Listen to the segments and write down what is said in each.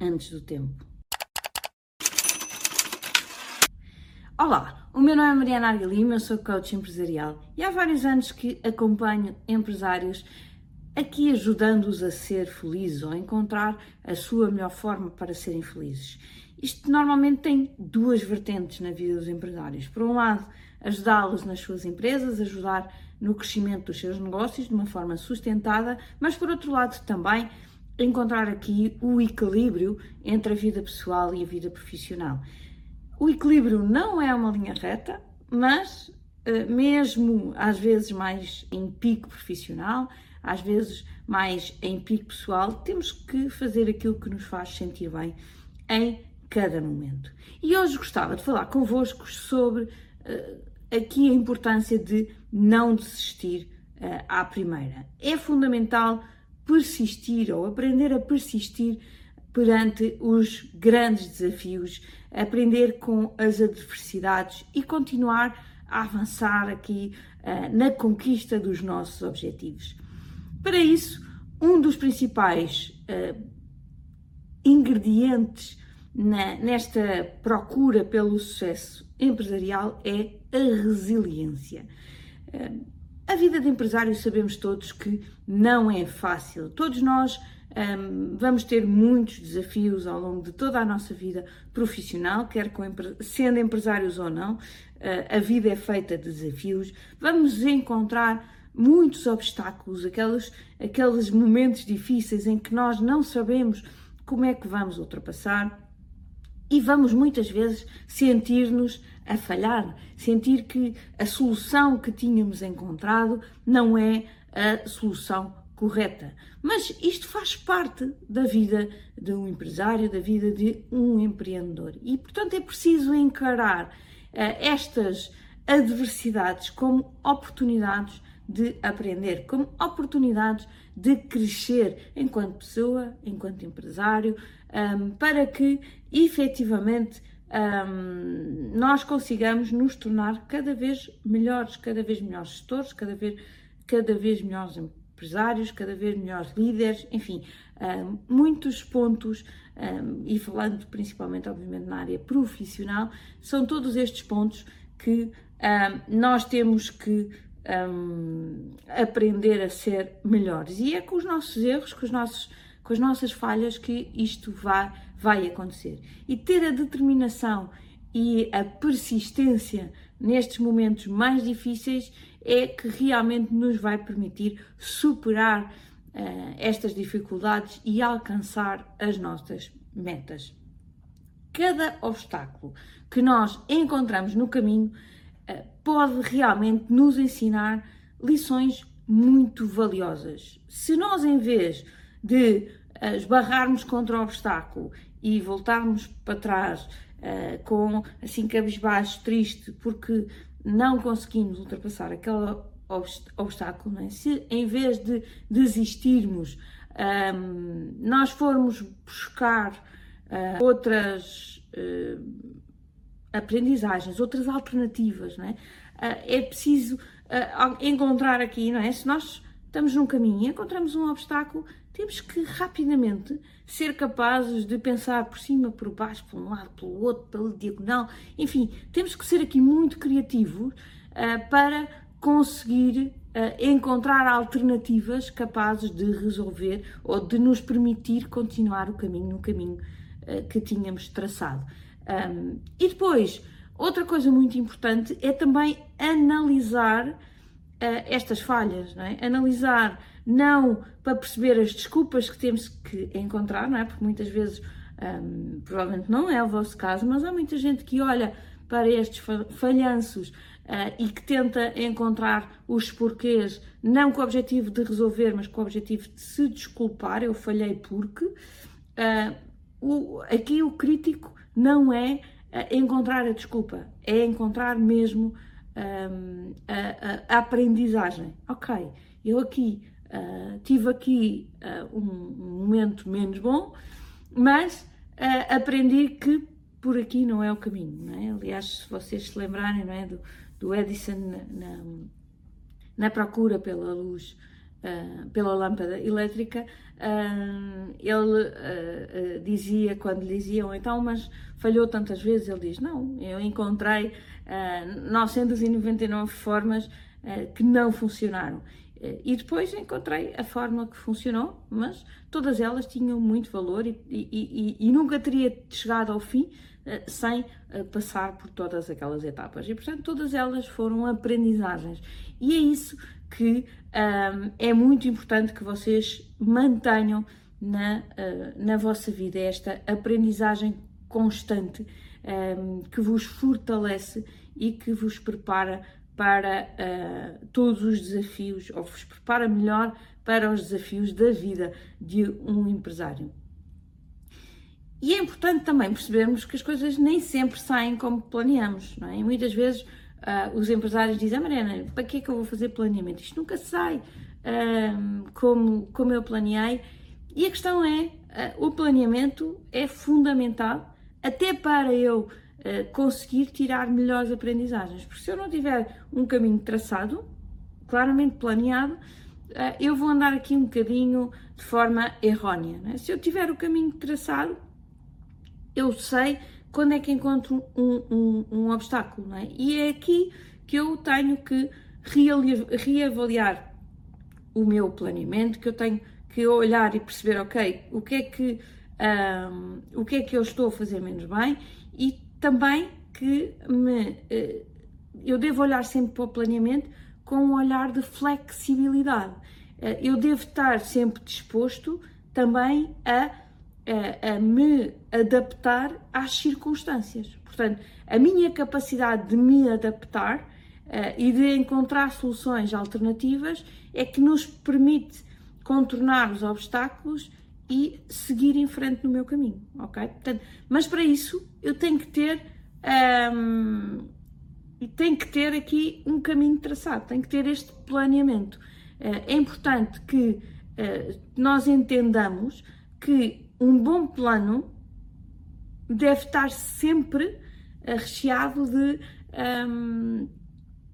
antes do tempo. Olá, o meu nome é Mariana Arga Lima, eu sou coach empresarial e há vários anos que acompanho empresários aqui ajudando-os a ser felizes ou a encontrar a sua melhor forma para serem felizes. Isto normalmente tem duas vertentes na vida dos empresários. Por um lado, ajudá-los nas suas empresas, ajudar no crescimento dos seus negócios de uma forma sustentada, mas por outro lado também encontrar aqui o equilíbrio entre a vida pessoal e a vida profissional. O equilíbrio não é uma linha reta, mas eh, mesmo às vezes mais em pico profissional, às vezes mais em pico pessoal, temos que fazer aquilo que nos faz sentir bem em cada momento. E hoje gostava de falar convosco sobre uh, aqui a importância de não desistir uh, à primeira. É fundamental persistir ou aprender a persistir perante os grandes desafios, aprender com as adversidades e continuar a avançar aqui uh, na conquista dos nossos objetivos. Para isso, um dos principais uh, ingredientes na, nesta procura pelo sucesso empresarial é a resiliência. Uh, a vida de empresário sabemos todos que não é fácil. Todos nós um, ehm, vamos ter muitos desafios ao longo de toda a nossa vida profissional, quer com, sendo empresários ou não. Uh, a vida é feita de desafios. Vamos encontrar muitos obstáculos, aqueles, aqueles momentos difíceis em que nós não sabemos como é que vamos ultrapassar e vamos muitas vezes sentir-nos a falhar, sentir que a solução que tínhamos encontrado não é a solução correta. Mas isto faz parte da vida de um empresário, da vida de um empreendedor. E, portanto, é preciso encarar uh, estas adversidades como oportunidades de aprender, como oportunidades de crescer enquanto pessoa, enquanto empresário, um, para que efetivamente um, nós consigamos nos tornar cada vez melhores, cada vez melhores gestores, cada vez, cada vez melhores empresários, cada vez melhores líderes, enfim, um, muitos pontos, e falando principalmente, obviamente, na área profissional, são todos estes pontos que nós temos que um, aprender a ser melhores. E é com os nossos erros, com, os nossos, com as nossas falhas que isto vai, vai acontecer. E ter a determinação e a persistência nestes momentos mais difíceis é que realmente nos vai permitir superar uh, estas dificuldades e alcançar as nossas metas. Cada obstáculo que nós encontramos no caminho eh, pode realmente nos ensinar lições muito valiosas. Se nós, em vez de esbarrarmos contra o obstáculo e voltarmos para trás uh, com assim cabisbaixo, triste, porque não conseguimos ultrapassar aquele obstáculo, é? se em vez de desistirmos, um, ehm, nós formos buscar uh, outras uh, aprendizagens, outras alternativas, não é? Ah, é preciso encontrar aqui, não é? Se nós estamos num caminho e encontramos um obstáculo, temos que rapidamente ser capazes de pensar por cima, por baixo, por um lado, pelo outro, pela diagonal, enfim, temos que ser aqui muito criativos uh, para conseguir uh, encontrar alternativas capazes de resolver ou de nos permitir continuar o caminho no caminho uh, que tínhamos traçado. Um, e depois, outra coisa muito importante é também analisar estas falhas, não é? Analisar não para perceber as desculpas que temos que encontrar, não é? Porque muitas vezes, um, provavelmente não é o vosso caso, mas há muita gente que olha para estes falhanços uh, e que tenta encontrar os porquês, não com o objetivo de resolver, mas com o objetivo de se desculpar. Eu falhei porque. Uh, o, aqui o crítico não é uh, encontrar a desculpa, é encontrar mesmo um, a, a, a, aprendizagem. Ok, eu aqui uh, tive aqui uh, um momento menos bom, mas aprendi que por aqui não é o caminho. Não é? Aliás, se vocês se lembrarem não é, do, do Edison na, na, na procura pela luz uh, pela lâmpada elétrica, uh, ele dizia, quando lhe diziam, então, mas falhou tantas vezes, ele diz, não, eu encontrei 999 formas que não funcionaram. E depois encontrei a forma que funcionou, mas todas elas tinham muito valor e, e, e, e nunca teria chegado ao fim uh, sem uh, passar por todas aquelas etapas. E portanto, todas elas foram aprendizagens. E é isso que um, é muito importante que vocês mantenham na, uh, na vossa vida, esta aprendizagem constante um, que vos fortalece e que vos prepara para uh, todos os desafios, ou vos prepara melhor para os desafios da vida de um empresário. E é importante também percebermos que as coisas nem sempre saem como planeamos, não é? E muitas vezes uh, os empresários dizem, ah, Mariana, para que é que eu vou fazer planeamento? Isto nunca sai uh, como, como eu planeei. E a questão é, o planeamento é fundamental até para eu conseguir tirar melhores aprendizagens. Porque se eu não tiver um caminho traçado, claramente planeado, eu vou andar aqui um bocadinho de forma errónea. É? Se eu tiver o caminho traçado, eu sei quando é que encontro um, um, um obstáculo, é? E é aqui que eu tenho que reavaliar o meu planeamento, que eu tenho que olhar e perceber, ok, o que é que, um, o que, é que eu estou a fazer menos bem e também que me, uh, eu devo olhar sempre para o planeamento com um olhar de flexibilidade. Uh, eu devo estar sempre disposto também a a, a me adaptar às circunstâncias. Portanto, a minha capacidade de me adaptar uh, e de encontrar soluções alternativas é que nos permite contornar os obstáculos e seguir em frente no meu caminho, ok? Portanto, mas para isso eu tenho que ter um, tenho que ter aqui um caminho traçado, tenho que ter este planeamento. Uh, é importante que uh, nós entendamos que um bom plano deve estar sempre eh, recheado de, um,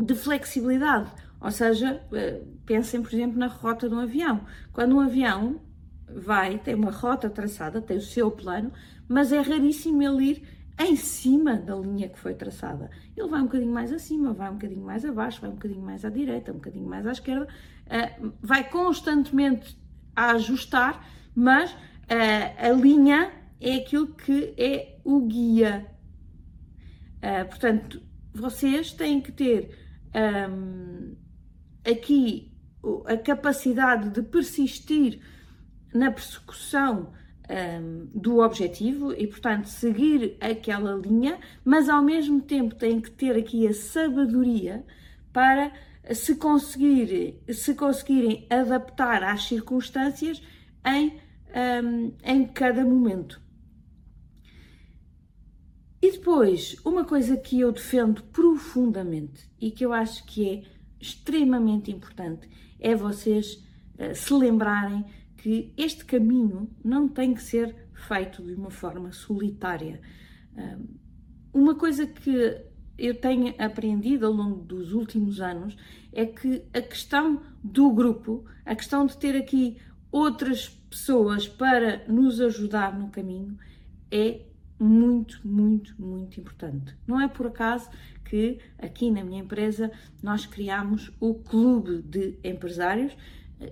de flexibilidade. Ou seja, eh, pensem, por exemplo, na rota de um avião. Quando um avião vai, tem uma rota traçada, tem o seu plano, mas é raríssimo ele ir em cima da linha que foi traçada. Ele vai um bocadinho mais acima, vai um bocadinho mais abaixo, vai um bocadinho mais à direita, um bocadinho mais à esquerda, eh, vai constantemente a ajustar, mas a, a linha é aquilo que é o guia. Uh, portanto, vocês têm que ter um, aqui a capacidade de persistir na persecução um, do objetivo e, portanto, seguir aquela linha, mas ao mesmo tempo têm que ter aqui a sabedoria para se, conseguir, se conseguirem adaptar às circunstâncias em um, em cada momento. E depois, uma coisa que eu defendo profundamente e que eu acho que é extremamente importante é vocês uh, se lembrarem que este caminho não tem que ser feito de uma forma solitária. Um, uma coisa que eu tenho aprendido ao longo dos últimos anos é que a questão do grupo, a questão de ter aqui outras pessoas para nos ajudar no caminho é muito, muito, muito importante. Não é por acaso que aqui na minha empresa nós criamos o Clube de Empresários,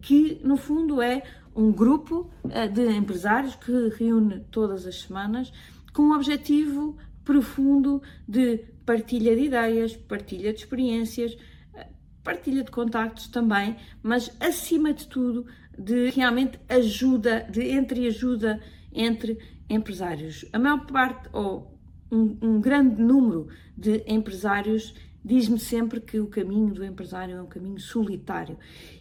que no fundo é um grupo eh, de empresários que reúne todas as semanas com um objetivo profundo de partilha de ideias, partilha de experiências, eh, partilha de contactos também, mas acima de tudo de realmente ajuda, de entreajuda entre empresários. A maior parte, ou um, um grande número de empresários, diz-me sempre que o caminho do empresário é um caminho solitário.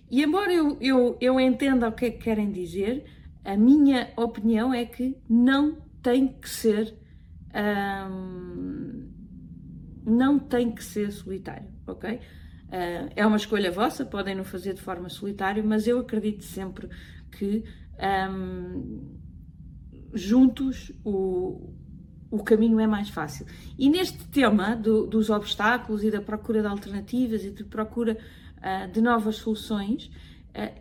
E embora eu, eu, eu entenda o que é que querem dizer, a minha opinião é que não tem que ser. Hum, não tem que ser solitário, ok? Uh, é uma escolha vossa, podem não fazer de forma solitária, mas eu acredito sempre que um, juntos o, o caminho é mais fácil. E neste tema do, dos obstáculos e da procura de alternativas e de procura uh, de novas soluções,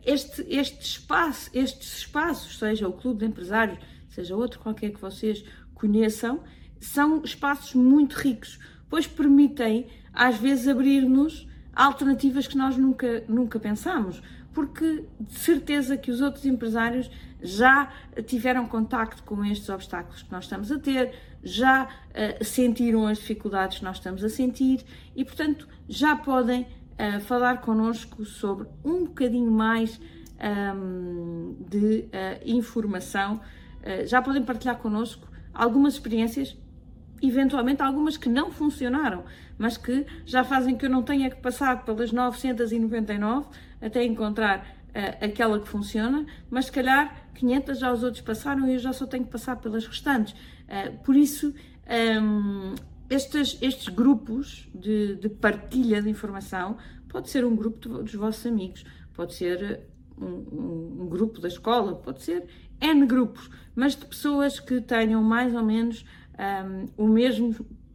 este, este espaço, estes espaços, seja o Clube de Empresários, seja outro qualquer que vocês conheçam, são espaços muito ricos, pois permitem, às vezes, abrir-nos alternativas que nós nunca, nunca pensámos, porque de certeza que os outros empresários já tiveram contacto com estes obstáculos que nós estamos a ter, já uh, sentiram as dificuldades que nós estamos a sentir e, portanto, já podem uh, falar connosco sobre um bocadinho mais um, de uh, informação, já podem partilhar connosco algumas experiências eventualmente algumas que não funcionaram, mas que já fazem que eu não tenha que passar pelas 999 até encontrar uh, aquela que funciona, mas se calhar 500 já os outros passaram e eu já só tenho que passar pelas restantes. Uh, por isso, um, estes, estes grupos de, de, partilha de informação pode ser um grupo dos vossos amigos, pode ser um, um, um grupo da escola, pode ser N grupos, mas de pessoas que tenham mais ou menos um, o mesmo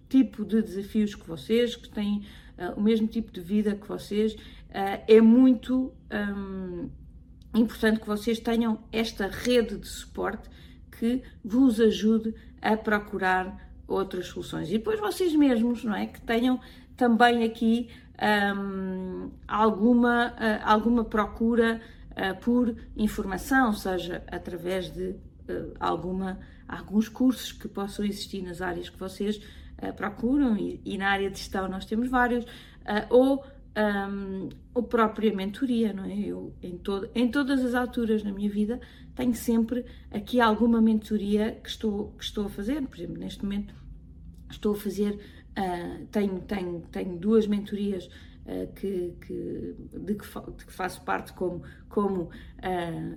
tipo de desafios que vocês, que têm uh, o mesmo tipo de vida que vocês. Uh, é muito um, importante que vocês tenham esta rede de suporte que vos ajude a procurar outras soluções. E depois vocês mesmos, não é? Que tenham também aqui um, alguma, uh, alguma procura uh, por informação, seja através de uh, alguma alguns cursos que possam existir nas áreas que vocês uh, procuram e, e, na área de gestão nós temos vários, ou, um, ou própria mentoria, não é? Eu, em, todo, em todas as alturas na minha vida, tenho sempre aqui alguma mentoria que estou, que estou a fazer, por exemplo, neste momento estou a fazer, uh, tenho, tenho, tenho duas mentorias eh, que, que, de, que, de, que, faço parte como, como uh,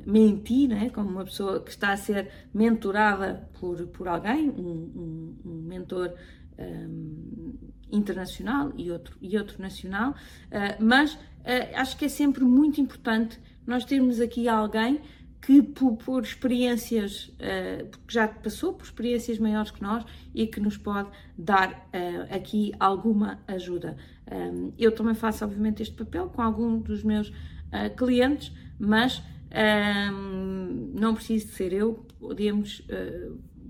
menti, né? como uma pessoa que está a ser mentorada por, por alguém, um, um, um mentor um, internacional e outro, e outro nacional, uh, mas uh, acho que é sempre muito importante nós termos aqui alguém que por, por experiências, uh, já passou por experiências maiores que nós e que nos pode dar uh, aqui alguma ajuda. Um, eu também faço, obviamente, este papel com algum dos meus uh, clientes, mas um, não preciso de ser eu, podemos,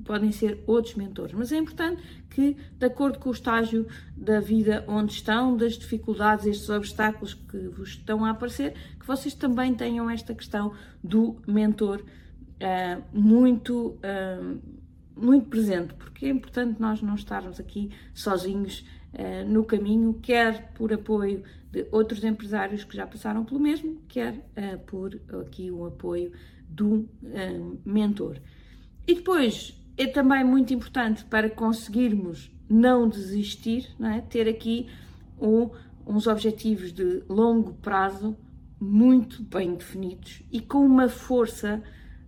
podem ser outros mentores. Mas é importante que, de acordo com o estágio da vida onde estão, das dificuldades, estes obstáculos que vos estão a aparecer, que vocês também tenham esta questão do mentor uh, muito, uh, muito presente, porque é importante nós não estarmos aqui sozinhos uh, no caminho, quer por apoio de outros empresários que já passaram pelo mesmo, quer por aqui o apoio do mentor. E depois, é também muito importante para conseguirmos não desistir, não é? ter aqui um, uns objetivos de longo prazo muito bem definidos e com uma força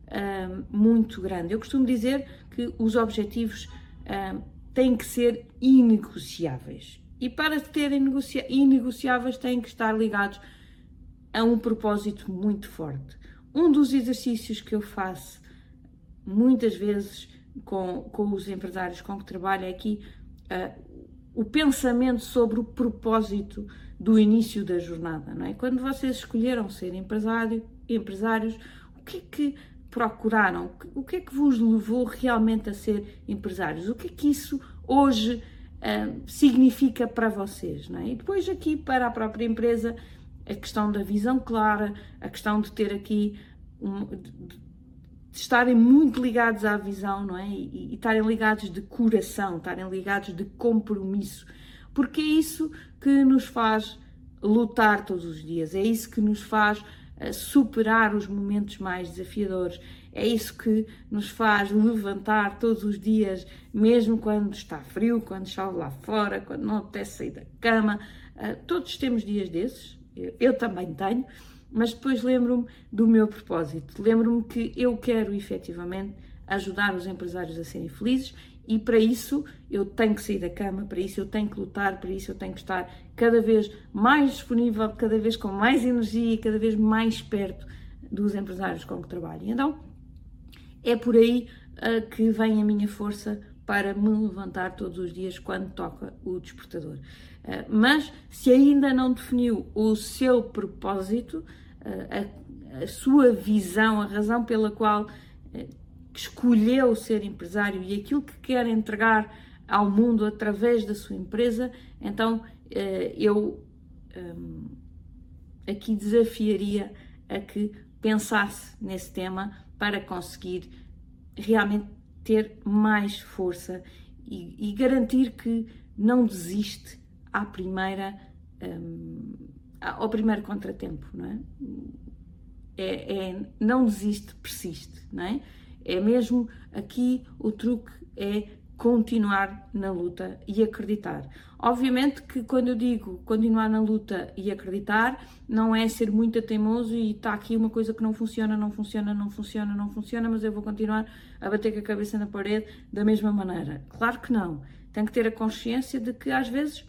uh, muito grande. Eu costumo dizer que os objetivos uh, têm que ser inegociáveis e para serem inegociáveis têm que estar ligados a um propósito muito forte. Um dos exercícios que eu faço muitas vezes com, com os empresários com que trabalho é aqui uh, o pensamento sobre o propósito do início da jornada, não é? Quando vocês escolheram ser empresário, empresários, o que é que procuraram? O que é que vos levou realmente a ser empresários? O que é que isso hoje uh, significa para vocês, não é? E depois aqui para a própria empresa a questão da visão clara, a questão de ter aqui um, de, estarem muito ligados à visão, não é? E, estarem ligados de coração, estarem ligados de compromisso, porque é isso que nos faz lutar todos os dias, é isso que nos faz uh, superar os momentos mais desafiadores, é isso que nos faz levantar todos os dias, mesmo quando está frio, quando chove lá fora, quando não apetece sair da cama. Uh, todos temos dias desses, eu também tenho mas depois lembro-me do meu propósito. Lembro-me que eu quero efetivamente ajudar os empresários a serem felizes e para isso eu tenho que sair da cama, para isso eu tenho que lutar, para isso eu tenho que estar cada vez mais disponível, cada vez com mais energia e cada vez mais perto dos empresários com que trabalho. Então é por aí uh, que vem a minha força para me levantar todos os dias quando toca o despertador. Uh, mas se ainda não definiu o seu propósito, uh, a sua visão, a razão pela qual eh, escolheu ser empresário e aquilo que quer entregar ao mundo através da sua empresa, então eh, eu ehm, aqui desafiaria a que pensasse nesse tema para conseguir realmente ter mais força e, e garantir que não desiste à primeira, um, ao primeiro contratempo, não é? É, é? não desiste, persiste, não é? É mesmo aqui o truque é continuar na luta e acreditar. Obviamente que quando eu digo continuar na luta e acreditar, não é ser muito teimoso e está aqui uma coisa que não funciona, não funciona, não funciona, não funciona, mas eu vou continuar a bater com a cabeça na parede da mesma maneira. Claro que não. Tem que ter a consciência de que às vezes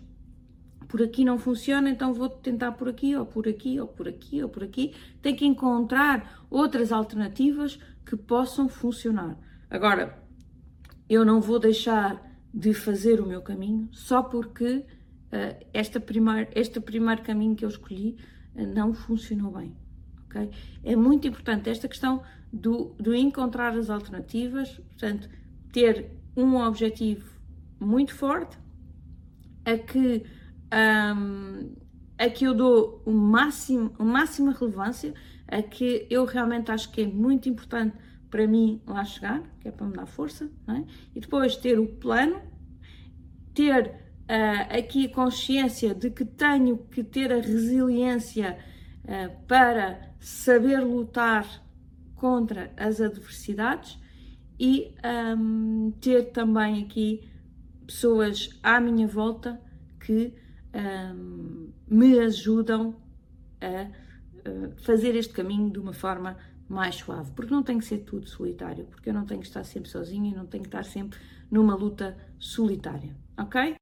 por aqui não funciona, então vou tentar por aqui, ou por aqui, ou por aqui, ou por aqui. Tem que encontrar outras alternativas que possam funcionar. Agora, eu não vou deixar de fazer o meu caminho só porque uh, esta primeir, este primeiro caminho que eu escolhi uh, não funcionou bem. Okay? É muito importante esta questão do, do encontrar as alternativas, portanto, ter um objetivo muito forte, a que, um, que eu dou o máximo, a máxima relevância, a que eu realmente acho que é muito importante para mim lá chegar, que é para me dar força, é? e depois ter o plano, ter uh, aqui a consciência de que tenho que ter a resiliência uh, para saber lutar contra as adversidades e um, ter também aqui pessoas à minha volta que me ajudam a uh, fazer este caminho de uma forma mais suave, porque não tem que ser tudo solitário, porque eu não tenho que estar sempre sozinha e não tenho que estar sempre numa luta solitária, ok?